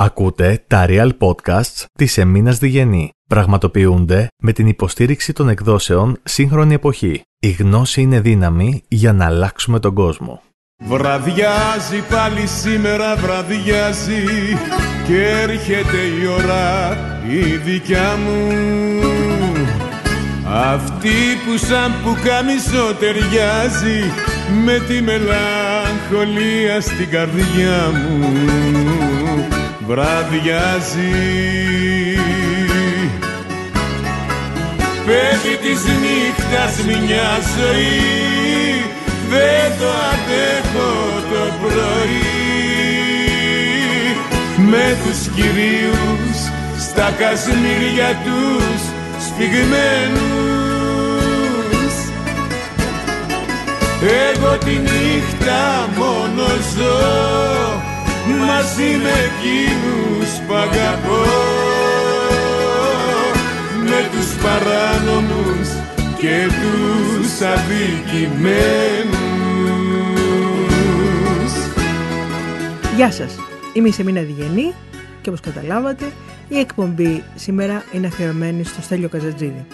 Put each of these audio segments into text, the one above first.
Ακούτε τα Real Podcasts της Εμίνας Διγενή. Πραγματοποιούνται με την υποστήριξη των εκδόσεων Σύγχρονη Εποχή. Η γνώση είναι δύναμη για να αλλάξουμε τον κόσμο. Βραδιάζει πάλι σήμερα βραδιάζει και έρχεται η ώρα η δικιά μου αυτή που σαν που καμισό ταιριάζει με τη μελαγχολία στην καρδιά μου βραδιάζει. Πέφτει της νύχτας μια ζωή δεν το αντέχω το πρωί. Με τους κυρίους στα κασμίρια τους σφιγμένους. Εγώ τη νύχτα μόνο ζω μαζί με εκείνους που αγαπώ με τους παράνομους και τους αδικημένους Γεια σας, είμαι η Σεμίνα Διγενή και όπως καταλάβατε η εκπομπή σήμερα είναι αφιερωμένη στο Στέλιο Καζατζίδη.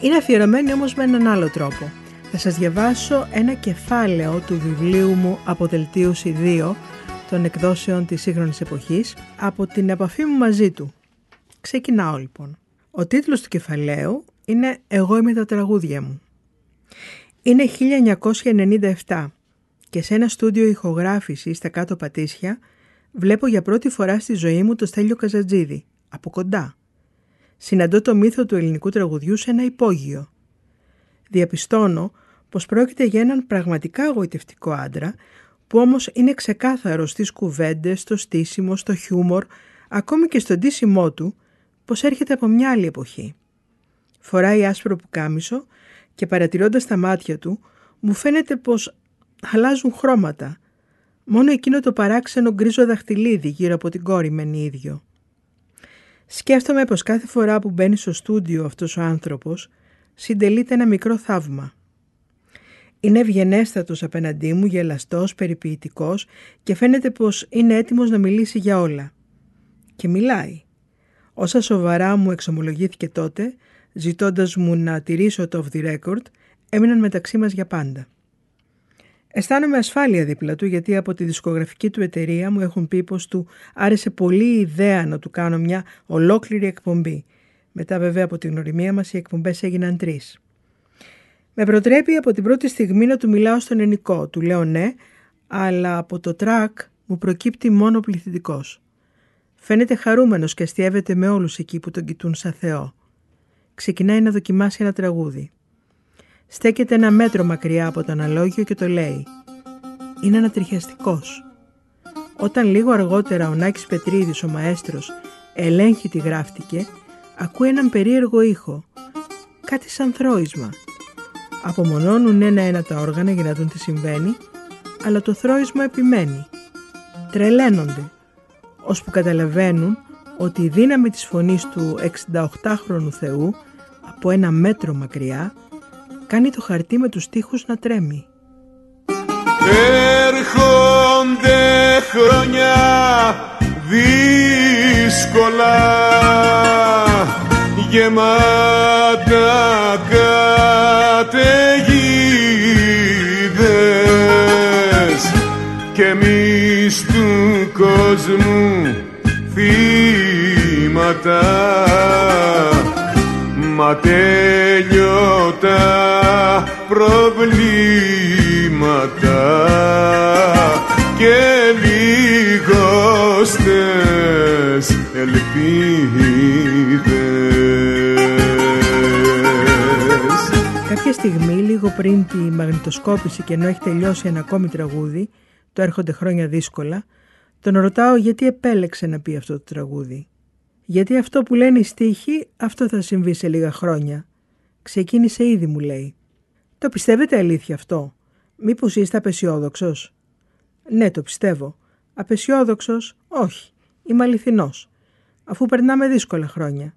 Είναι αφιερωμένη όμως με έναν άλλο τρόπο. Θα σας διαβάσω ένα κεφάλαιο του βιβλίου μου «Αποδελτίωση 2» των εκδόσεων της σύγχρονης εποχής από την επαφή μου μαζί του. Ξεκινάω λοιπόν. Ο τίτλος του κεφαλαίου είναι «Εγώ είμαι τα τραγούδια μου». Είναι 1997 και σε ένα στούντιο ηχογράφησης στα κάτω Πατήσια βλέπω για πρώτη φορά στη ζωή μου το Στέλιο Καζατζίδη, από κοντά. Συναντώ το μύθο του ελληνικού τραγουδιού σε ένα υπόγειο. Διαπιστώνω πως πρόκειται για έναν πραγματικά αγωητευτικό άντρα που όμως είναι ξεκάθαρο στις κουβέντες, στο στήσιμο, στο χιούμορ, ακόμη και στο ντύσιμό του, πως έρχεται από μια άλλη εποχή. Φοράει άσπρο πουκάμισο και παρατηρώντας τα μάτια του, μου φαίνεται πως αλλάζουν χρώματα. Μόνο εκείνο το παράξενο γκρίζο δαχτυλίδι γύρω από την κόρη μένει ίδιο. Σκέφτομαι πως κάθε φορά που μπαίνει στο στούντιο αυτός ο άνθρωπος, συντελείται ένα μικρό θαύμα. Είναι ευγενέστατος απέναντί μου, γελαστός, περιποιητικός και φαίνεται πως είναι έτοιμος να μιλήσει για όλα. Και μιλάει. Όσα σοβαρά μου εξομολογήθηκε τότε, ζητώντας μου να τηρήσω το off the record, έμειναν μεταξύ μας για πάντα. Αισθάνομαι ασφάλεια δίπλα του γιατί από τη δισκογραφική του εταιρεία μου έχουν πει πως του άρεσε πολύ η ιδέα να του κάνω μια ολόκληρη εκπομπή. Μετά βέβαια από την γνωριμία μας οι εκπομπές έγιναν τρεις. Με προτρέπει από την πρώτη στιγμή να του μιλάω στον ενικό. Του λέω ναι, αλλά από το τρακ μου προκύπτει μόνο πληθυντικός. Φαίνεται χαρούμενος και αστείευεται με όλους εκεί που τον κοιτούν σαν Θεό. Ξεκινάει να δοκιμάσει ένα τραγούδι. Στέκεται ένα μέτρο μακριά από το αναλόγιο και το λέει. Είναι ανατριχιαστικός. Όταν λίγο αργότερα ο Νάκης Πετρίδης, ο μαέστρος, ελέγχει τι γράφτηκε, ακούει έναν περίεργο ήχο. Κάτι σαν θρόισμα Απομονώνουν ένα-ένα τα όργανα για να δουν τι συμβαίνει, αλλά το θρόισμα επιμένει. Τρελαίνονται, ώσπου καταλαβαίνουν ότι η δύναμη της φωνής του 68χρονου Θεού από ένα μέτρο μακριά κάνει το χαρτί με τους τοίχους να τρέμει. Έρχονται χρόνια δύσκολα γεμάτα κόσμου θύματα μα τέλειωτα προβλήματα και λιγοστές ελπίδες. Κάποια στιγμή, λίγο πριν τη μαγνητοσκόπηση και ενώ έχει τελειώσει ένα ακόμη τραγούδι, το έρχονται χρόνια δύσκολα, τον ρωτάω γιατί επέλεξε να πει αυτό το τραγούδι. Γιατί αυτό που λένε οι στίχοι, αυτό θα συμβεί σε λίγα χρόνια. Ξεκίνησε ήδη, μου λέει. Το πιστεύετε αλήθεια αυτό; Μήπως είστε απεσιόδοξος; Ναι, το πιστεύω. Απεσιόδοξος, όχι. Είμαι αληθινός. Αφού περνάμε δύσκολα χρόνια.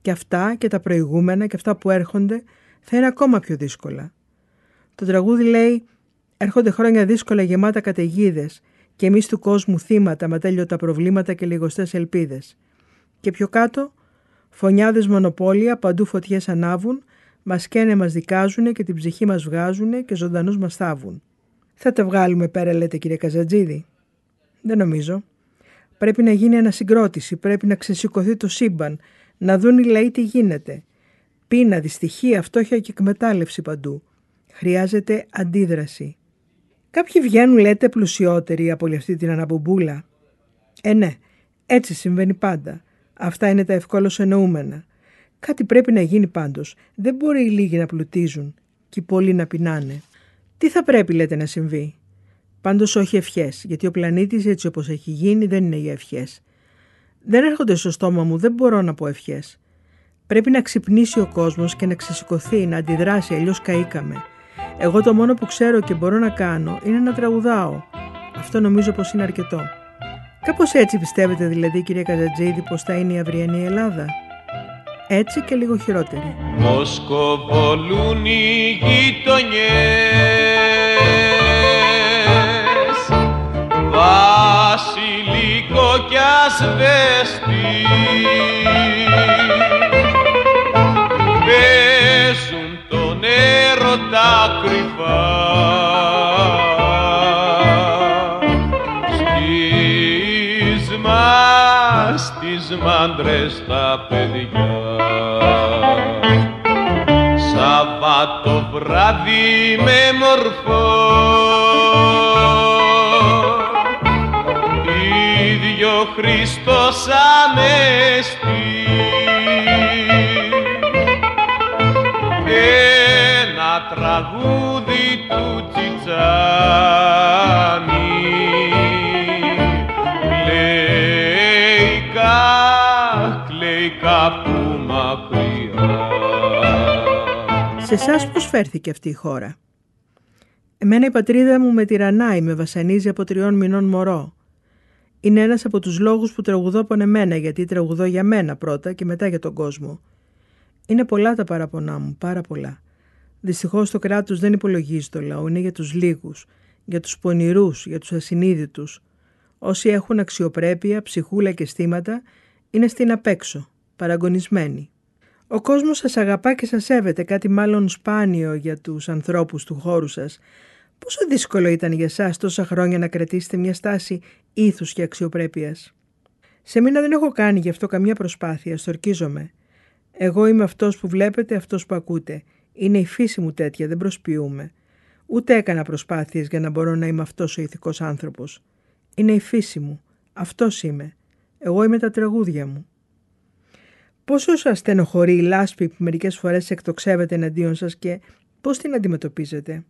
Και αυτά και τα προηγούμενα και αυτά που έρχονται θα είναι ακόμα πιο δύσκολα. Το τραγούδι λέει «Έρχονται χρόνια δύσκολα γεμάτα καταιγίδες και εμείς του κόσμου θύματα με τέλειωτα προβλήματα και λιγοστές ελπίδες. Και πιο κάτω, φωνιάδες μονοπόλια, παντού φωτιές ανάβουν, μας καίνε μας δικάζουν και την ψυχή μας βγάζουν και ζωντανούς μας θάβουν. Θα τα βγάλουμε πέρα λέτε κύριε Καζατζίδη. Δεν νομίζω. Πρέπει να γίνει ανασυγκρότηση, πρέπει να ξεσηκωθεί το σύμπαν, να δουν οι λαοί τι γίνεται. Πείνα, δυστυχία, φτώχεια και εκμετάλλευση παντού. Χρειάζεται αντίδραση. Κάποιοι βγαίνουν, λέτε, πλουσιότεροι από όλη αυτή την αναμπουμπούλα. Ε, ναι, έτσι συμβαίνει πάντα. Αυτά είναι τα ευκόλω εννοούμενα. Κάτι πρέπει να γίνει πάντως. Δεν μπορεί οι λίγοι να πλουτίζουν και οι πολλοί να πεινάνε. Τι θα πρέπει, λέτε, να συμβεί; Πάντως όχι ευχές, γιατί ο πλανήτης έτσι όπως έχει γίνει δεν είναι για ευχές. Δεν έρχονται στο στόμα μου, δεν μπορώ να πω ευχές. Πρέπει να ξυπνήσει ο κόσμος και να ξεσηκωθεί, να αντιδράσει, αλλιώς καήκαμε. Εγώ το μόνο που ξέρω και μπορώ να κάνω είναι να τραγουδάω. Αυτό νομίζω πως είναι αρκετό. Κάπως έτσι πιστεύετε δηλαδή κυρία Καζατζίδη πως θα είναι η αυριανή Ελλάδα; Έτσι και λίγο χειρότερη. Μοσκοβολούν οι γειτονιές Βασιλικό κι ασβέστη τα κρυφά στις μας τις μάντρες τα παιδιά. Σαββάτο βράδυ με μορφό ίδιο Χριστός Ανέστη τραγούδι του Τσιτσάνι κλαίκα, κλαίκα που μακριά. Σε εσάς πώς φέρθηκε αυτή η χώρα; Εμένα η πατρίδα μου με τυραννάει, με βασανίζει από τριών μηνών μωρό. Είναι ένας από τους λόγους που τραγουδώ από εμένα, γιατί τραγουδώ για μένα πρώτα και μετά για τον κόσμο. Είναι πολλά τα παραπονά μου, πάρα πολλά. Δυστυχώς το κράτος δεν υπολογίζει το λαό, είναι για τους λίγους, για τους πονηρούς, για τους ασυνείδητους. Όσοι έχουν αξιοπρέπεια, ψυχούλα και στήματα είναι στην απέξω, παραγωνισμένοι. Ο κόσμος σας αγαπά και σας σέβεται, κάτι μάλλον σπάνιο για τους ανθρώπους του χώρου σας. Πόσο δύσκολο ήταν για εσά τόσα χρόνια να κρατήσετε μια στάση ήθους και αξιοπρέπειας; Σε μήνα δεν έχω κάνει γι' αυτό καμιά προσπάθεια, στορκίζομαι. Εγώ είμαι αυτός που βλέπετε, αυτός που ακούτε. Είναι η φύση μου τέτοια, δεν προσποιούμε. Ούτε έκανα προσπάθειες για να μπορώ να είμαι αυτός ο ηθικός άνθρωπος. Είναι η φύση μου. Αυτός είμαι. Εγώ είμαι τα τραγούδια μου. Πόσο σας στενοχωρεί η λάσπη που μερικές φορές εκτοξεύεται εναντίον σας και πώς την αντιμετωπίζετε;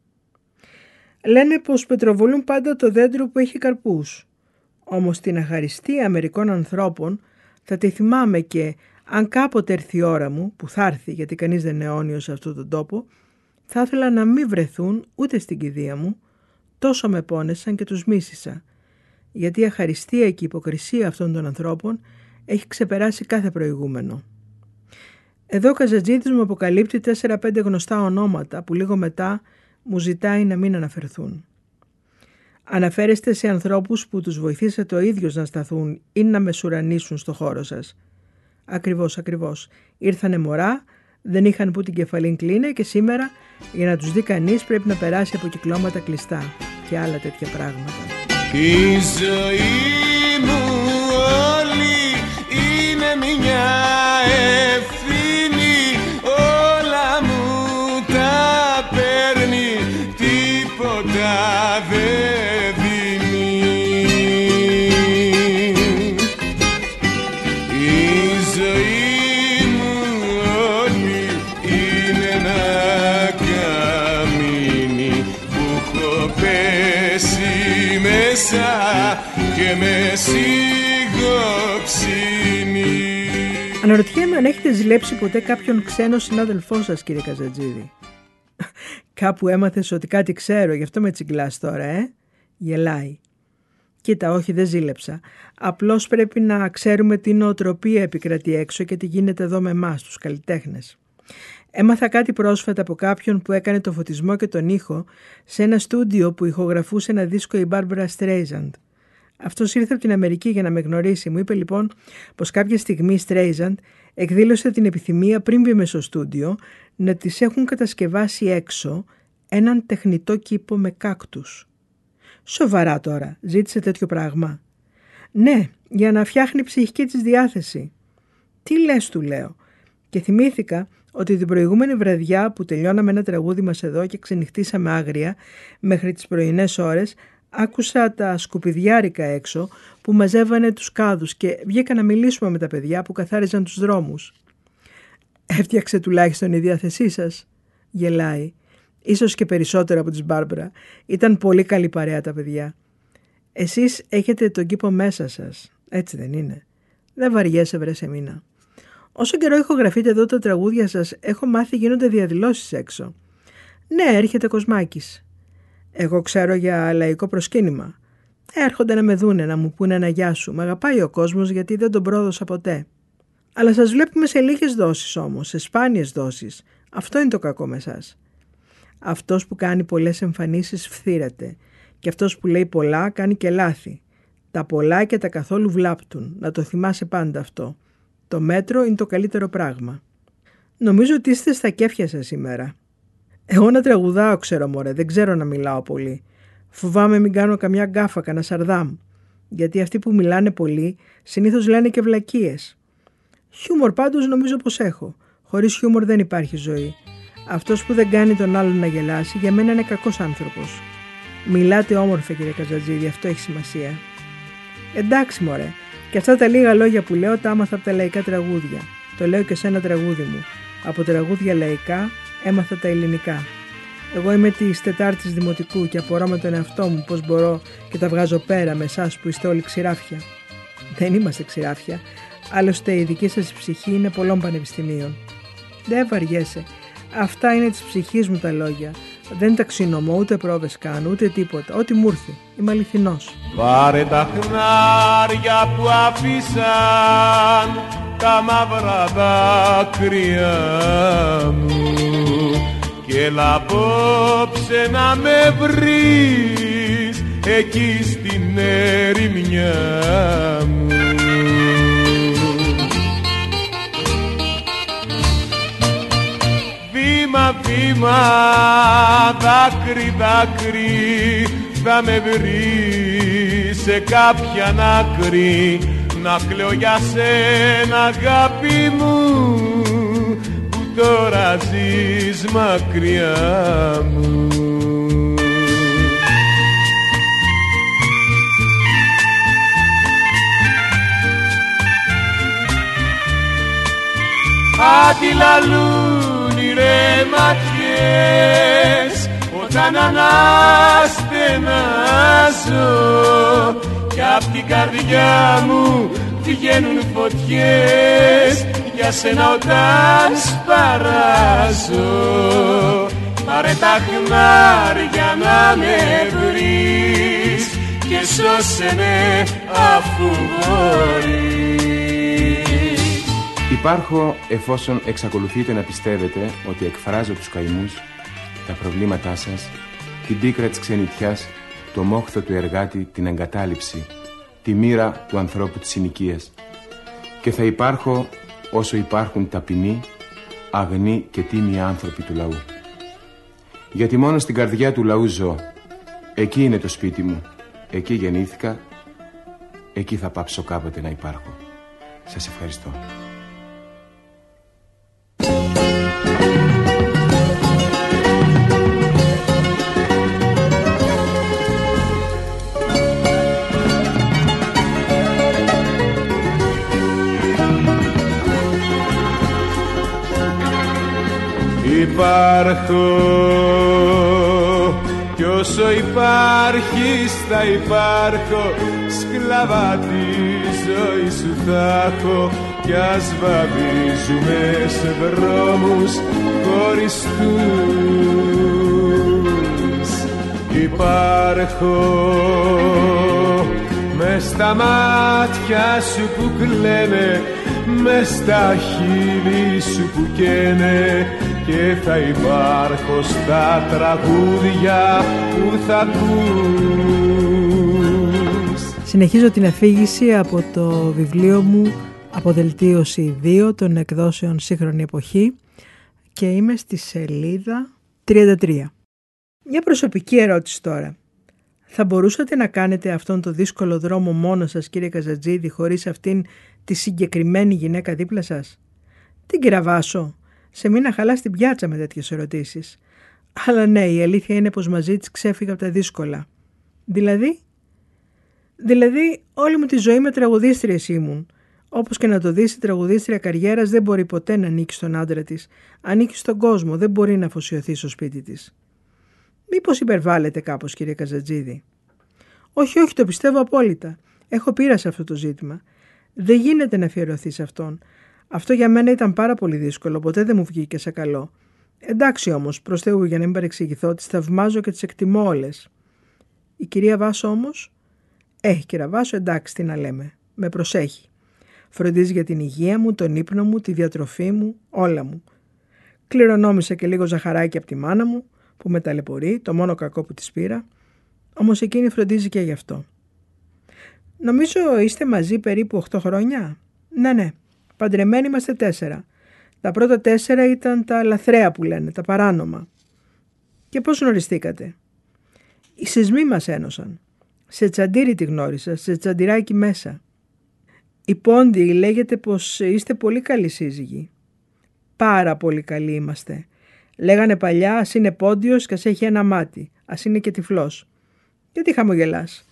Λένε πως πετροβολούν πάντα το δέντρο που έχει καρπούς. Όμως την αχαριστία μερικών ανθρώπων θα τη θυμάμαι και αν κάποτε έρθει η ώρα μου, που θα έρθει γιατί κανείς δεν είναι αιώνιος σε αυτόν τον τόπο, θα ήθελα να μην βρεθούν ούτε στην κηδεία μου, τόσο με πόνεσαν και τους μίσησα, γιατί η αχαριστία και η υποκρισία αυτών των ανθρώπων έχει ξεπεράσει κάθε προηγούμενο. Εδώ ο Καζατζίδης μου αποκαλύπτει 4-5 γνωστά ονόματα που λίγο μετά μου ζητάει να μην αναφερθούν. Αναφέρεστε σε ανθρώπους που τους βοηθήσατε ο ίδιος να σταθούν ή να μεσουρανίσουν στο χώρο σας. Ακριβώς, ακριβώς. Ήρθανε μωρά, δεν είχαν που την κεφαλήν κλείνε και σήμερα για να τους δει κανείς πρέπει να περάσει από κυκλώματα κλειστά και άλλα τέτοια πράγματα. Η ζωή Αναρωτιέμαι αν έχετε ζηλέψει ποτέ κάποιον ξένο συνάδελφό σας, κύριε Καζατζίδη. Κάπου έμαθες ότι κάτι ξέρω, γι' αυτό με τσιγκλάς τώρα, ε. Γελάει. Κοίτα, όχι, δεν ζήλεψα. Απλώς πρέπει να ξέρουμε τι νοοτροπία επικρατεί έξω και τι γίνεται εδώ με εμάς, τους καλλιτέχνες. Έμαθα κάτι πρόσφατα από κάποιον που έκανε το φωτισμό και τον ήχο σε ένα στούντιο που ηχογραφούσε ένα δίσκο η Barbara Streisand. Αυτός ήρθε από την Αμερική για να με γνωρίσει. Μου είπε λοιπόν πως κάποια στιγμή Στρέιζαντ εκδήλωσε την επιθυμία πριν μπει στο στούντιο να τη έχουν κατασκευάσει έξω έναν τεχνητό κήπο με κάκτους. Σοβαρά τώρα, ζήτησε τέτοιο πράγμα. Ναι, για να φτιάχνει ψυχική της διάθεση. Τι λες του λέω. Και θυμήθηκα ότι την προηγούμενη βραδιά που τελειώναμε ένα τραγούδι μας εδώ και ξενυχτήσαμε άγρια μέχρι τις πρωινές ώρες άκουσα τα σκουπιδιάρικα έξω που μαζεύανε τους κάδους και βγήκα να μιλήσουμε με τα παιδιά που καθάριζαν τους δρόμους. Έφτιαξε τουλάχιστον η διάθεσή σας, γελάει. Ίσως και περισσότερο από τις Μπάρμπρα. Ήταν πολύ καλή παρέα τα παιδιά. Εσείς έχετε τον κήπο μέσα σας. Έτσι δεν είναι. Δεν βαριέσαι βρε σε μήνα. Όσο καιρό έχω γραφείτε εδώ τα τραγούδια σας, έχω μάθει γίνονται διαδηλώσεις έξω. Ναι, έρχεται Κοσμάκης. Εγώ ξέρω για λαϊκό προσκύνημα. Έρχονται να με δούνε, να μου πούνε ένα γεια σου. Με αγαπάει ο κόσμος γιατί δεν τον πρόδωσα ποτέ. Αλλά σας βλέπουμε σε λίγες δόσεις όμως, σε σπάνιες δόσεις. Αυτό είναι το κακό με εσάς. Αυτός που κάνει πολλές εμφανίσεις φθήρεται και αυτός που λέει πολλά κάνει και λάθη. Τα πολλά και τα καθόλου βλάπτουν. Να το θυμάσαι πάντα αυτό. Το μέτρο είναι το καλύτερο πράγμα. Νομίζω ότι είστε στα κέφια σας σήμερα. Εγώ να τραγουδάω ξέρω μωρέ, δεν ξέρω να μιλάω πολύ. Φοβάμαι μην κάνω καμιά γκάφα, κανένα σαρδάμ. Γιατί αυτοί που μιλάνε πολύ συνήθως λένε και βλακίες. Χιούμορ πάντως νομίζω πως έχω. Χωρίς χιούμορ δεν υπάρχει ζωή. Αυτός που δεν κάνει τον άλλον να γελάσει για μένα είναι κακός άνθρωπος. Μιλάτε όμορφα κύριε Καζαντζίδη, αυτό έχει σημασία. Εντάξει μωρέ, και αυτά τα λίγα λόγια που λέω τα άμαθα από τα λαϊκά τραγούδια. Το λέω και σε ένα τραγούδι μου. Από τραγούδια λαϊκά έμαθα τα ελληνικά. Εγώ είμαι της Τετάρτης Δημοτικού και απορώ με τον εαυτό μου πώς μπορώ και τα βγάζω πέρα με εσάς που είστε όλοι ξηράφια. Δεν είμαστε ξηράφια. Άλλωστε η δική σας ψυχή είναι πολλών πανεπιστημίων. Δεν βαριέσαι. Αυτά είναι της ψυχής μου τα λόγια. Δεν ταξινομώ ούτε πρόβες καν, ούτε τίποτα. Ό,τι μου ήρθε. Είμαι αληθινός. Πάρε τα χνάρια που αφήσαν τα μαύρα δάκρυα μου και έλα απόψε να με βρεις εκεί στην ερημιά μου. Βήμα, βήμα, δάκρυ, δάκρυ θα με βρεις σε κάποια άκρη. Να κλαίω για σένα αγάπη μου. που τώρα ζεις μακριά μου. Αντιλαλούν οι ρε ματιές όταν αναστενάζω κι απ' την καρδιά μου βγαίνουν φωτιές για σένα όταν σπαράζω πάρε τα χνάρια να με βρεις και σώσε με αφού μπορείς Υπάρχω εφόσον εξακολουθείτε να πιστεύετε ότι εκφράζω τους καημούς, τα προβλήματά σας, την πίκρα της ξενιτιάς το μόχθο του εργάτη, την εγκατάλειψη, τη μοίρα του ανθρώπου της συνοικίας. Και θα υπάρχω όσο υπάρχουν ταπεινοί, αγνοί και τίμοι άνθρωποι του λαού. Γιατί μόνο στην καρδιά του λαού ζω. Εκεί είναι το σπίτι μου. Εκεί γεννήθηκα. Εκεί θα πάψω κάποτε να υπάρχω. Σας ευχαριστώ. Υπάρχω. Κι όσο υπάρχεις θα υπάρχω. Σκλαβά τη ζωή σου θα έχω. Κι ας βαδίζουμε σε δρόμους χωριστούς υπάρχω. Με στα μάτια σου που κλαίνε με στα χείλη σου που καίνε και θα υπάρχω στα τραγούδια που θα ακούς Συνεχίζω την αφήγηση από το βιβλίο μου «Αποδελτίωση 2» των εκδόσεων «Σύγχρονη εποχή» και είμαι στη σελίδα 33. Μια προσωπική ερώτηση τώρα. Θα μπορούσατε να κάνετε αυτόν το δύσκολο δρόμο μόνος σας κύριε Καζατζίδη χωρίς αυτήν τη συγκεκριμένη γυναίκα δίπλα σας; Την κυραβάσω. Σε μήνα χαλάς στην πιάτσα με τέτοιες ερωτήσεις. Αλλά ναι, η αλήθεια είναι πως μαζί της ξέφυγα από τα δύσκολα. Δηλαδή, δηλαδή όλη μου τη ζωή με τραγουδίστρια ήμουν. Όπως και να το δεις, η τραγουδίστρια καριέρας δεν μπορεί ποτέ να ανήκει στον άντρα της. Ανήκει στον κόσμο, δεν μπορεί να αφοσιωθεί στο σπίτι της. Μήπως υπερβάλλεται κάπως, κύριε Καζατζίδη. Όχι, όχι, το πιστεύω απόλυτα. Έχω πείρα σε αυτό το ζήτημα. Δεν γίνεται να αφιερωθείς σε αυτόν. Αυτό για μένα ήταν πάρα πολύ δύσκολο, ποτέ δεν μου βγήκε σε καλό. Εντάξει όμως, προς Θεού για να μην παρεξηγηθώ, τις θαυμάζω και τις εκτιμώ όλες. Η κυρία Βάσο όμως. Ε, κυρία Βάσο, εντάξει, τι να λέμε. Με προσέχει. Φροντίζει για την υγεία μου, τον ύπνο μου, τη διατροφή μου, όλα μου. Κληρονόμησα και λίγο ζαχαράκι από τη μάνα μου, που με ταλαιπωρεί, το μόνο κακό που της πήρα, όμως εκείνη φροντίζει και γι' αυτό. Νομίζω είστε μαζί περίπου 8 χρόνια. Ναι, ναι. Παντρεμένοι είμαστε τέσσερα. Τα πρώτα τέσσερα ήταν τα λαθρέα που λένε, τα παράνομα. Και πώς γνωριστήκατε; Οι σεισμοί μας ένωσαν. Σε τσαντήρι τη γνώρισα, σε τσαντιράκι μέσα. Η Πόντι λέγεται πως είστε πολύ καλοί σύζυγοι. Πάρα πολύ καλοί είμαστε. Λέγανε παλιά ας είναι πόντιος και ας έχει ένα μάτι, ας είναι και τυφλός. Γιατί χαμογελάς;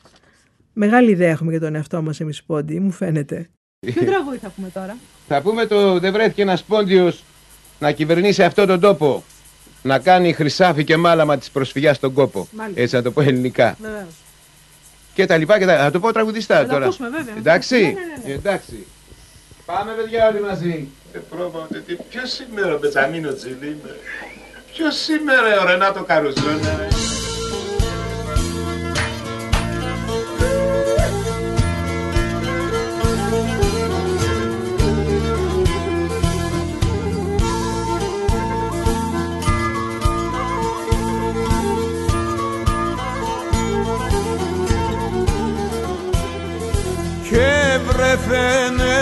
Μεγάλη ιδέα έχουμε για τον εαυτό μας εμείς Πόντι, μου φαίνεται. Ποιο τραγούδι θα πούμε τώρα; Θα πούμε το «Δεν βρέθηκε ένας πόντιος να κυβερνήσει αυτό τον τόπο». Να κάνει χρυσάφι και μάλαμα της προσφυγιάς στον κόπο. Μάλιστα. Έτσι να το πω ελληνικά. Βεβαίως. Και τα λοιπά και τα... Θα το πω τραγουδιστά το τώρα. ακούσουμε, βέβαια. Εντάξει. Ναι, ναι, ναι, ναι. Εντάξει. Πάμε παιδιά όλοι μαζί. Ε, πρόβατε, τι, ποιος σήμερα ο Μπετζαμίνο Τζιλί, ποιος σήμερα ο Ρενάτο Καρουζόνα, βρεθένε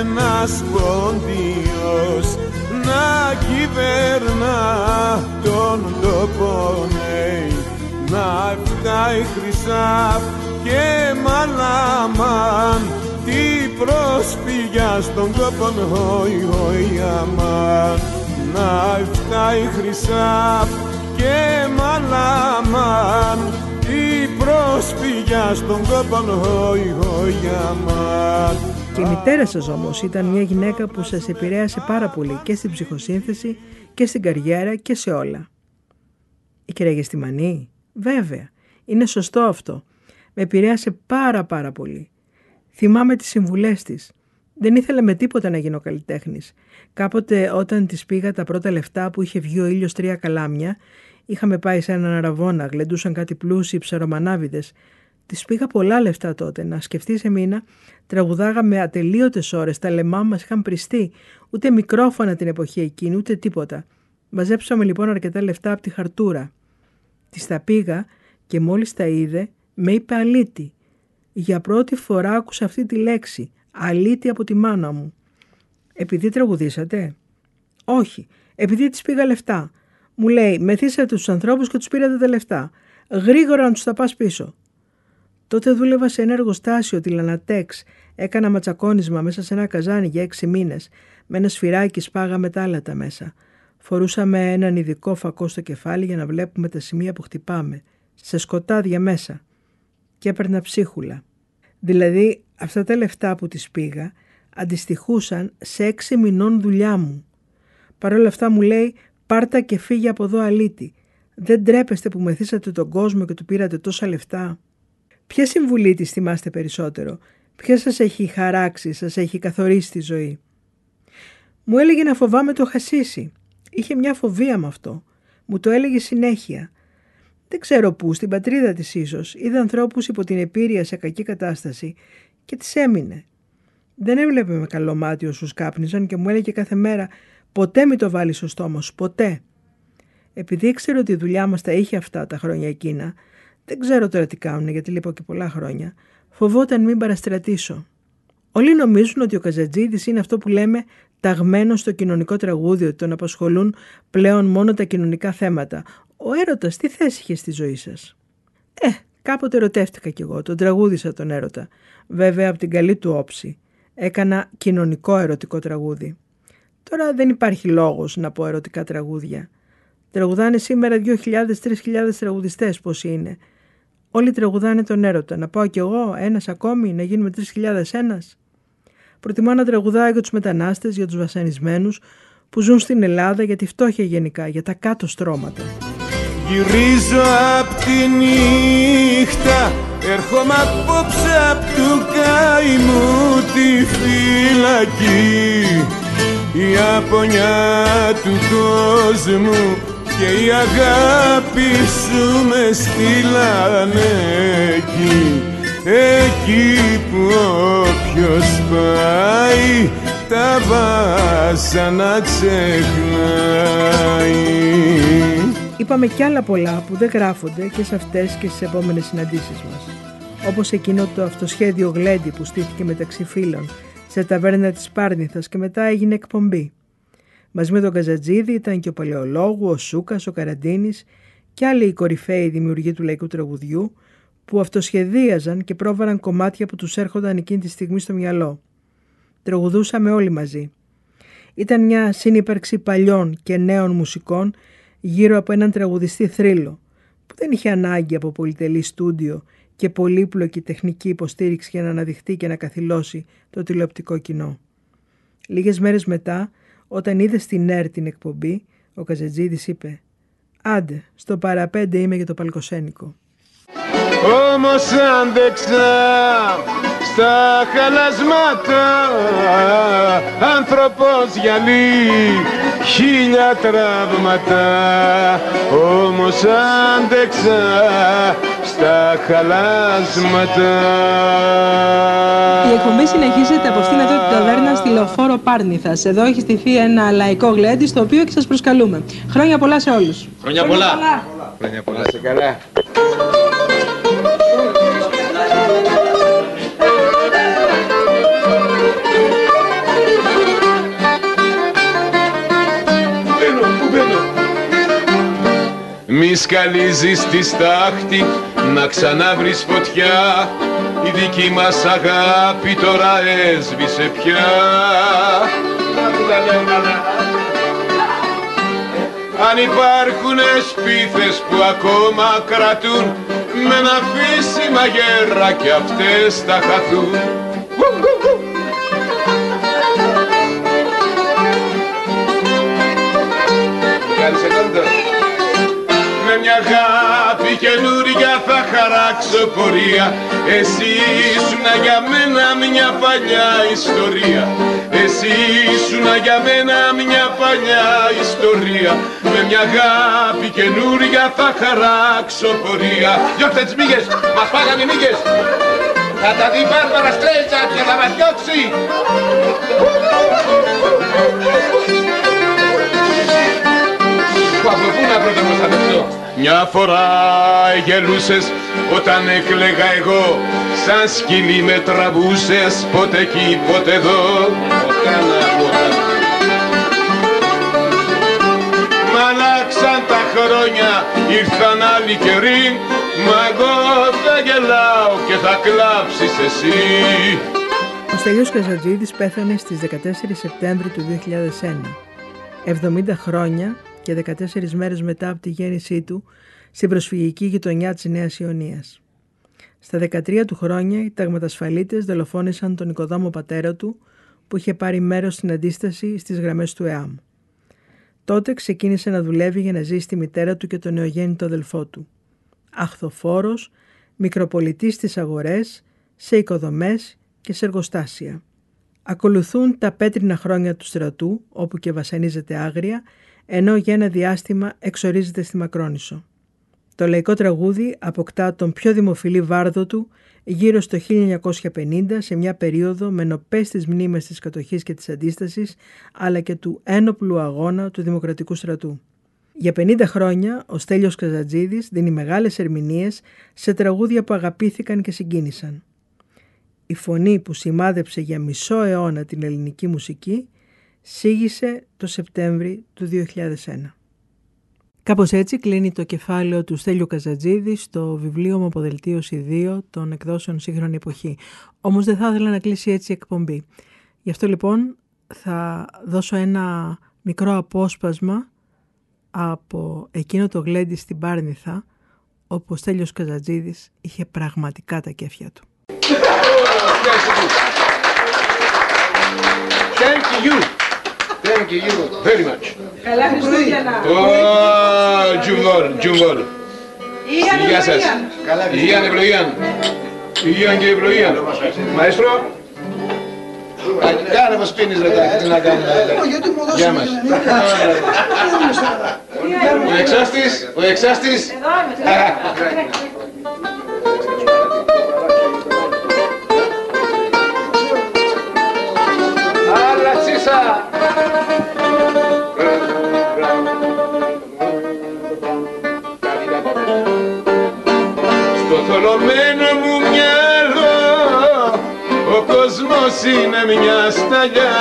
ένας πόντιος να κυβερνά τον τόπο ναι, να φτάει χρυσά και μαλάμαν τι πρόσφυγια στον κόπο χοι χοι αμάν. Να φτάει χρυσά και μαλάμαν η πρόσφυγια στον κόπον χοι χοι αμάν Και η μητέρα σας όμως ήταν μια γυναίκα που σας επηρέασε πάρα πολύ και στην ψυχοσύνθεση και στην καριέρα και σε όλα. Η κυρία Γεστημανή, βέβαια, είναι σωστό αυτό. Με επηρέασε πάρα πάρα πολύ. Θυμάμαι τις συμβουλές της. Δεν ήθελε με τίποτα να γίνω καλλιτέχνης. Κάποτε όταν της πήγα τα πρώτα λεφτά που είχε βγει ο ήλιος τρία καλάμια, είχαμε πάει σε έναν αραβόνα, γλεντούσαν κάτι πλούσιοι ψαρομανάβιδες. Της πήγα πολλά λεφτά τότε. Να σκεφτείς σε μήνα, τραγουδάγαμε ατελείωτες ώρες. Τα λεμά μας είχαν πριστεί. Ούτε μικρόφωνα την εποχή εκείνη, ούτε τίποτα. Μαζέψαμε λοιπόν αρκετά λεφτά από τη χαρτούρα. Της τα πήγα και μόλις τα είδε, με είπε αλήτη. Για πρώτη φορά άκουσα αυτή τη λέξη. Αλήτη από τη μάνα μου. Επειδή τραγουδήσατε; Όχι. Επειδή της πήγα λεφτά. Μου λέει, μεθύσατε τους ανθρώπους και τους πήρατε τα λεφτά. Γρήγορα να τους τα πας πίσω. Τότε δούλευα σε ένα εργοστάσιο, τη Λανατέξ. Έκανα ματσακόνισμα μέσα σε ένα καζάνι για έξι μήνες. Με ένα σφυράκι σπάγαμε τα άλατα μέσα. Φορούσαμε έναν ειδικό φακό στο κεφάλι για να βλέπουμε τα σημεία που χτυπάμε. Σε σκοτάδια μέσα. Και έπαιρνα ψίχουλα. Δηλαδή, αυτά τα λεφτά που τις πήγα αντιστοιχούσαν σε έξι μηνών δουλειά μου. Παρ' όλα αυτά μου λέει πάρτα και φύγε από εδώ αλήτη. Δεν τρέπεστε που μεθύσατε τον κόσμο και του πήρατε τόσα λεφτά; Ποια συμβουλή της θυμάστε περισσότερο, ποια σας έχει χαράξει, σας έχει καθορίσει τη ζωή; Μου έλεγε να φοβάμαι το χασίσι. Είχε μια φοβία με αυτό. Μου το έλεγε συνέχεια. Δεν ξέρω πού, στην πατρίδα της ίσως, είδε ανθρώπους υπό την επίρρεια σε κακή κατάσταση και της έμεινε. Δεν έβλεπε με καλό μάτι όσους κάπνιζαν και μου έλεγε κάθε μέρα «Ποτέ μη το βάλεις στο στόμα σου, ποτέ». Επειδή ήξερε ότι η δουλειά μας τα είχε αυτά τα χρόνια εκείνα, δεν ξέρω τώρα τι κάνουν γιατί λείπω και πολλά χρόνια, Φοβόταν μην παραστρατήσω. Όλοι νομίζουν ότι ο Καζατζίδης είναι αυτό που λέμε ταγμένο στο κοινωνικό τραγούδι, ότι τον απασχολούν πλέον μόνο τα κοινωνικά θέματα. Ο έρωτας τι θέση είχε στη ζωή σας; Ε, κάποτε ερωτεύτηκα κι εγώ, τον τραγούδισα τον έρωτα. Βέβαια από την καλή του όψη. Έκανα κοινωνικό ερωτικό τραγούδι. Τώρα δεν υπάρχει λόγος να πω ερωτικά τραγούδια. Τραγουδάνε σήμερα 2.000-3.000 τραγουδιστές πώς είναι. Όλοι τραγουδάνε τον έρωτα. Να πάω κι εγώ, ένας ακόμη, να γίνουμε 3.000 ένας. Προτιμώ να τραγουδάω για τους μετανάστες, για τους βασανισμένους που ζουν στην Ελλάδα για τη φτώχεια γενικά, για τα κάτω στρώματα. Γυρίζω απ' τη νύχτα Έρχομαι απόψε απ' του καημού τη φυλακή Η απονιά του κόσμου και η αγάπη σου με στείλανε εκεί Εκεί που όποιος πάει τα βάσανα ξεχνάει Είπαμε κι άλλα πολλά που δεν γράφονται και σε αυτές και στις επόμενες συναντήσεις μας. Όπως εκείνο το αυτοσχέδιο γλέντι που στήθηκε μεταξύ φίλων σε ταβέρνα της Πάρνηθας και μετά έγινε εκπομπή. Μαζί με τον Καζατζίδη ήταν και ο Παλαιολόγου, ο Σούκας, ο Καραντίνης και άλλοι οι κορυφαίοι δημιουργοί του λαϊκού τραγουδιού που αυτοσχεδίαζαν και πρόβαραν κομμάτια που τους έρχονταν εκείνη τη στιγμή στο μυαλό. Τραγουδούσαμε όλοι μαζί. Ήταν μια σύνυπαρξη παλιών και νέων μουσικών γύρω από έναν τραγουδιστή θρύλο που δεν είχε ανάγκη από πολυτελή στούντιο και πολύπλοκη τεχνική υποστήριξη για να αναδειχθεί και να καθυλώσει το τηλεοπτικό κοινό. Λίγες μέρες μετά, όταν είδε στην ΕΡ την εκπομπή, ο Καζετζίδης είπε «Άντε, στο παραπέντε είμαι για το παλκοσένικο». Όμως άντεξα στα χαλασμάτα άνθρωπος γυαλί χίλια τραύματα όμως άντεξα στα χαλάσματα Η εκπομπή συνεχίζεται από αυτήν εδώ την ταβέρνα στη Λεωφόρο Πάρνηθας. Εδώ έχει στηθεί ένα λαϊκό γλέντι στο οποίο και σας προσκαλούμε. Χρόνια πολλά σε όλους. Χρόνια πολλά. Χρόνια πολλά. Σε καλά. Μη σκαλίζεις τη στάχτη να ξαναβρεις φωτιά. Η δική μας αγάπη τώρα έσβησε πια. Αν υπάρχουν σπίθες που ακόμα κρατούν με ένα φύσιμα γέρα και αυτές θα χαθούν χαράξω πορεία Εσύ ήσουν για μένα μια παλιά ιστορία. Εσύ ήσουν για μένα μια παλιά ιστορία. Με μια αγάπη καινούρια θα χαράξω πορεία Διώξτε τις μύγες, μας φάγανε οι μύγες. Θα τα δει Μπάρμπαρα Στρέιτζαρτ και θα μας διώξει. Που από πού να πρωτοπροστατευτώ Μια φορά γελούσες όταν έκλαιγα εγώ Σαν σκυλί με τραβούσες ποτέ εκεί ποτέ εδώ Ποτέ να ποτέ Μ' αλλάξαν τα χρόνια, ήρθαν άλλοι καιροί Μα εγώ θα γελάω και θα κλάψεις εσύ Ο Στέλιος Καζατζίδης πέθανε στις 14 Σεπτέμβρη του 2001. 70 χρόνια και 14 μέρες μετά από τη γέννησή του στην προσφυγική γειτονιά της Νέας Ιωνίας. Στα 13 του χρόνια οι ταγματασφαλίτες δολοφόνησαν τον οικοδόμο πατέρα του που είχε πάρει μέρος στην αντίσταση στις γραμμές του ΕΑΜ. Τότε ξεκίνησε να δουλεύει για να ζήσει τη μητέρα του και τον νεογέννητο αδελφό του. Αχθοφόρος, μικροπολιτής στις αγορές, σε οικοδομές και σε εργοστάσια. Ακολουθούν τα πέτρινα χρόνια του στρατού, όπου και βασανίζεται άγρια, ενώ για ένα διάστημα εξορίζεται στη Μακρόνησο. Το λαϊκό τραγούδι αποκτά τον πιο δημοφιλή βάρδο του γύρω στο 1950 σε μια περίοδο με νοπές τις μνήμες της κατοχής και της αντίστασης αλλά και του ένοπλου αγώνα του Δημοκρατικού Στρατού. Για 50 χρόνια ο Στέλιος Καζατζίδης δίνει μεγάλες ερμηνείες σε τραγούδια που αγαπήθηκαν και συγκίνησαν. η φωνή που σημάδεψε για μισό αιώνα την ελληνική μουσική σήγησε το Σεπτέμβρη του 2001. Κάπως έτσι κλείνει το κεφάλαιο του Στέλιου Καζατζίδη στο βιβλίο μου αποδελτίωση 2 των εκδόσεων Σύγχρονη Εποχή. Όμως δεν θα ήθελα να κλείσει έτσι η εκπομπή. Γι' αυτό λοιπόν θα δώσω ένα μικρό απόσπασμα από εκείνο το γλέντι στην Πάρνηθα όπου ο Στέλιος Καζατζίδης είχε πραγματικά τα κέφια του. Thank you. Thank you very much. Καλά Χριστούγεννα. Oh, Τζουβόρ, Τζουβόρ. Γεια σας. Υγεία ευλογία. Υγεία και ευλογία. Μαέστρο. Κάνε μας πίνεις ρε τάκι, τι να κάνουμε. Γεια μας. Ο εξάστης, ο εξάστης. Άλλα τσίσα. Θολωμένο μου μυαλό ο κόσμος είναι μια σταλιά.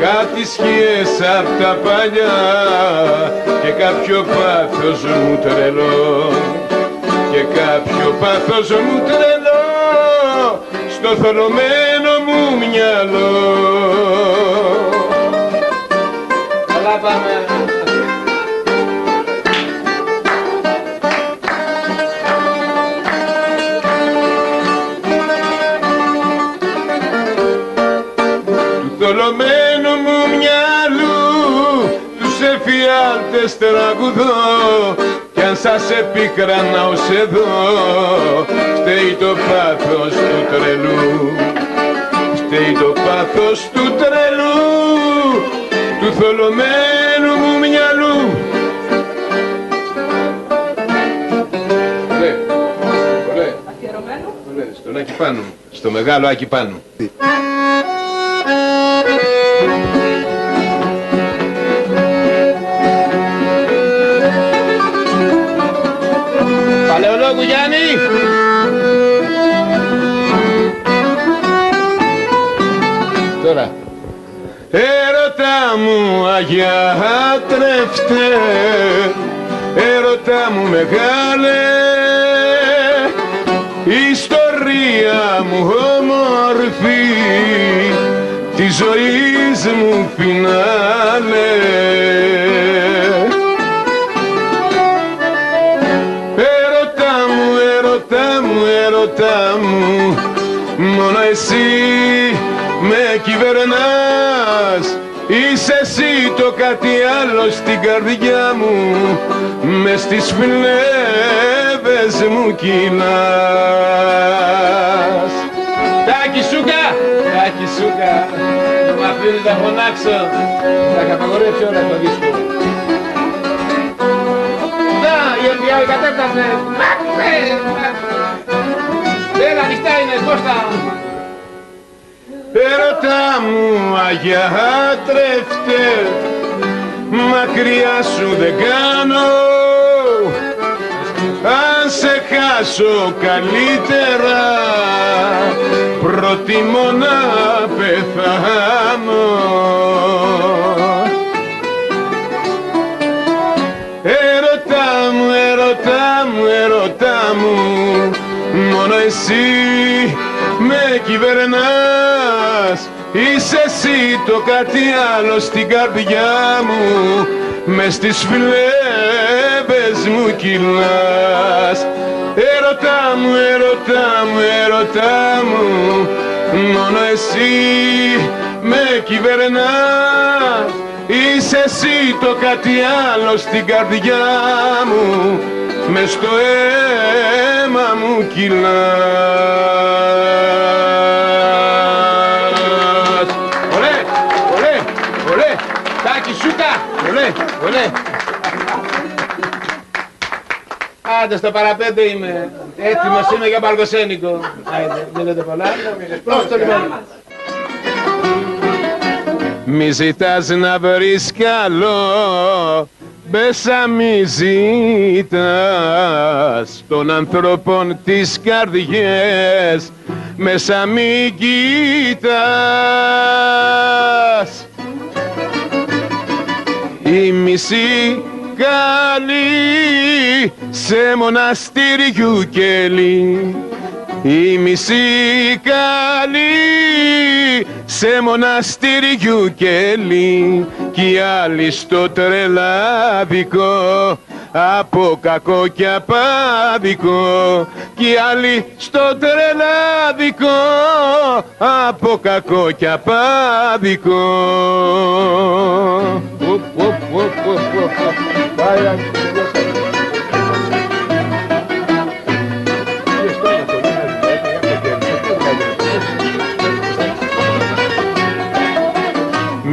Κάτι σκιές απ' τα παλιά και κάποιο πάθος μου τρελό. Και κάποιο πάθος μου τρελό στο θολωμένο μου μυαλό. Καλά πάμε εφιάλτες τραγουδώ κι αν σας επίκρανα ως εδώ φταίει το πάθος του τρελού φταίει το πάθος του τρελού του θολωμένου μου μυαλού. Ωραία, ωραία, ωραία, στον Άκη πάνω, στο μεγάλο Άκη πάνω. Παλαιολόγου Γιάννη! Τώρα. Έρωτα μου αγιάτρευτε, έρωτα μου μεγάλε, ιστορία μου όμορφη, της ζωής μου φινάλε. Μου. Μόνο εσύ με κυβερνάς. Είσαι εσύ το κάτι άλλο στην καρδιά μου. Μες στις φλέβες μου κυλάς. Τάκη Σούκα, Τάκη Σούκα. Μ' αφήνεις να φωνάξω. Θα καταγορεύσει όλα το δίσκο. Να, η FBI κατέφτασε. Έλα, ανοιχτά είναι, Κώστα. Έρωτα μου αγιάτρευτε, μακριά σου δεν κάνω. Αν σε χάσω καλύτερα, προτιμώ να πεθάνω. Εσύ με κυβερνάς. Είσαι εσύ το κάτι άλλο στην καρδιά μου. Μες στις φλέβες μου κυλάς. Έρωτα μου, έρωτα μου, έρωτα μου. Μόνο εσύ με κυβερνάς Είσαι εσύ το κάτι άλλο στην καρδιά μου. Μες στο αίμα μου κυλάς. Ολέ, ολέ, ολέ, τάκι σούκα, ολέ, ολέ Άντε στο παραπέντε είμαι, έτοιμος είμαι για μπαργοσένικο Άιντε, δεν λέτε πολλά, πρόστο λοιπόν μη ζητάς να βρεις καλό Μπέσα μη ζητάς. Των ανθρώπων τις καρδιές μέσα μη κοιτάς. Η μισή καλή σε μοναστήριου κελί η μισή καλή σε μοναστήριου κελί κι οι άλλοι στο τρελάδικο από κακό και απάδικο κι οι άλλοι στο τρελάδικο από κακό και απάδικο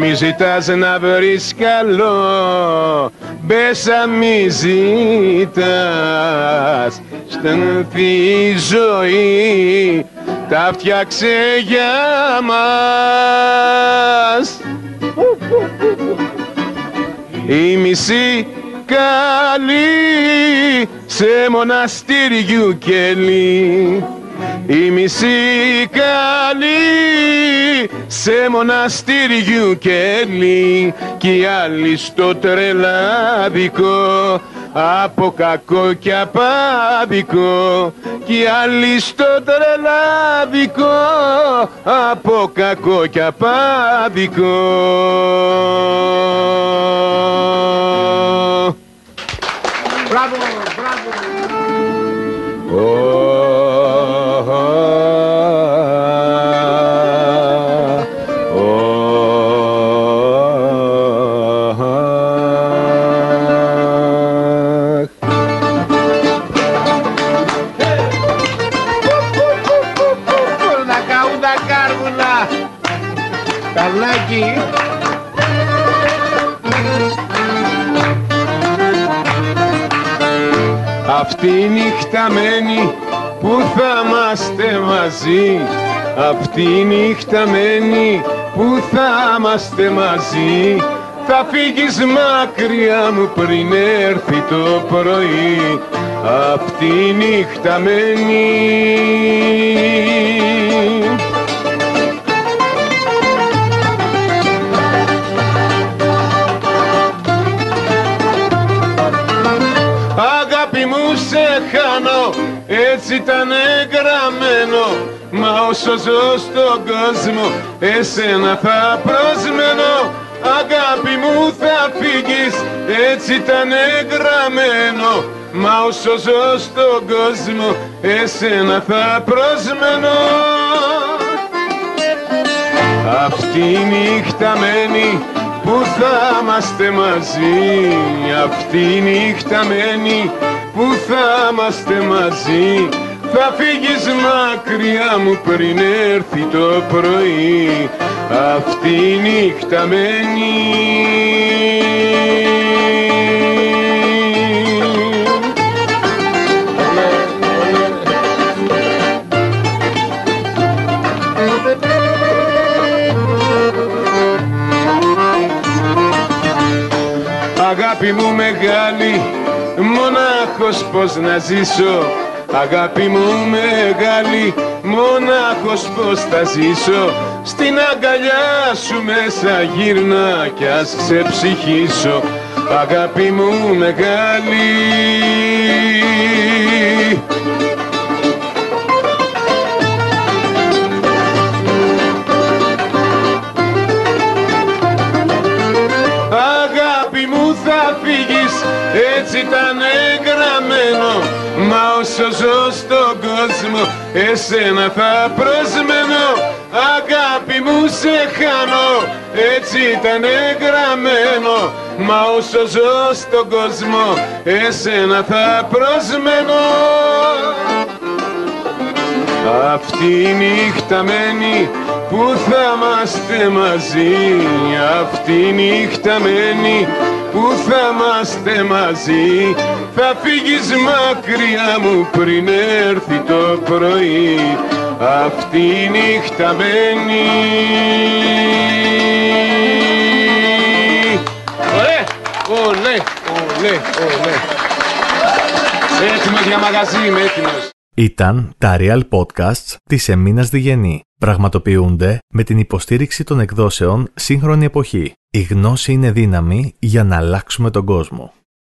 Μη ζητάς να βρεις καλό Μπέσα μη ζητάς. Στην τη ζωή Τα φτιάξε για μας Η μισή καλή Σε μοναστήριου κελί η μισή καλή σε μοναστήριου κελί κι οι άλλοι στο τρελάδικο. Από κακό και απάδικο κι οι άλλοι στο τρελάδικο. Από κακό και απάδικο Αυτή η νύχτα μένει που θα είμαστε μαζί. Αυτή η νύχτα μένει που θα είμαστε μαζί. Θα φύγεις μακριά μου πριν έρθει το πρωί. Αυτή η νύχτα μένει έτσι ήταν γραμμένο Μα όσο ζω στον κόσμο, εσένα θα προσμένω. Αγάπη μου θα φύγεις, έτσι ήταν γραμμένο. Μα όσο ζω στον κόσμο, εσένα θα προσμένω. Αυτή η νύχτα μένει που θα είμαστε μαζί Αυτή η νύχτα μένει που θα είμαστε μαζί. Θα φύγεις μακριά μου πριν έρθει το πρωί. Αυτή η νύχτα μένει μονάχος πως να ζήσω. Αγάπη μου μεγάλη, μονάχος πως θα ζήσω. Στην αγκαλιά σου μέσα γύρνα κι ας σε ψυχήσω Αγάπη μου μεγάλη Μα όσο ζω στον κόσμο εσένα θα προσμένω. Αγάπη μου σε χάνω. Έτσι ήταν γραμμένο Μα όσο ζω στον κόσμο εσένα θα προσμένω. Αυτή η νύχτα μένει που θα είμαστε μαζί. Αυτή η νύχτα μένει που θα είμαστε μαζί Θα φύγεις μακριά μου πριν έρθει το πρωί Αυτή η νύχτα μένει Ωραία! Ολέ, ολέ, ολέ Έτοιμος για μαγαζί, είμαι έτοιμος Ήταν τα Real Podcasts της Εμίνας Διγενή. Πραγματοποιούνται με την υποστήριξη των εκδόσεων Σύγχρονη Εποχή. Η γνώση είναι δύναμη για να αλλάξουμε τον κόσμο.